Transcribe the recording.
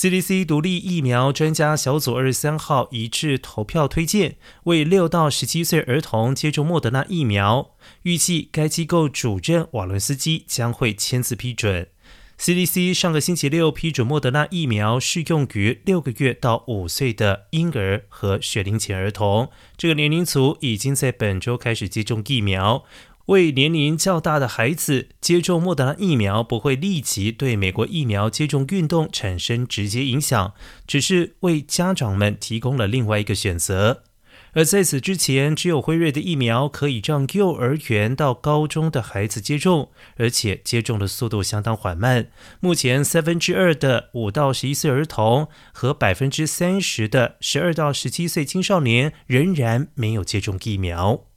CDC 独立疫苗专家小组二十三号一致投票推荐，为六到十七岁儿童接种莫德纳疫苗。预计该机构主任瓦伦斯基将会签字批准。CDC 上个星期六批准莫德纳疫苗适用于六个月到五岁的婴儿和学龄前儿童，这个年龄组已经在本周开始接种疫苗。为年龄较大的孩子接种莫德纳疫苗不会立即对美国疫苗接种运动产生直接影响，只是为家长们提供了另外一个选择。而在此之前，只有辉瑞的疫苗可以让幼儿园到高中的孩子接种，而且接种的速度相当缓慢。目前三分之二的五到十一岁儿童和百分之三十的十二到十七岁青少年仍然没有接种疫苗。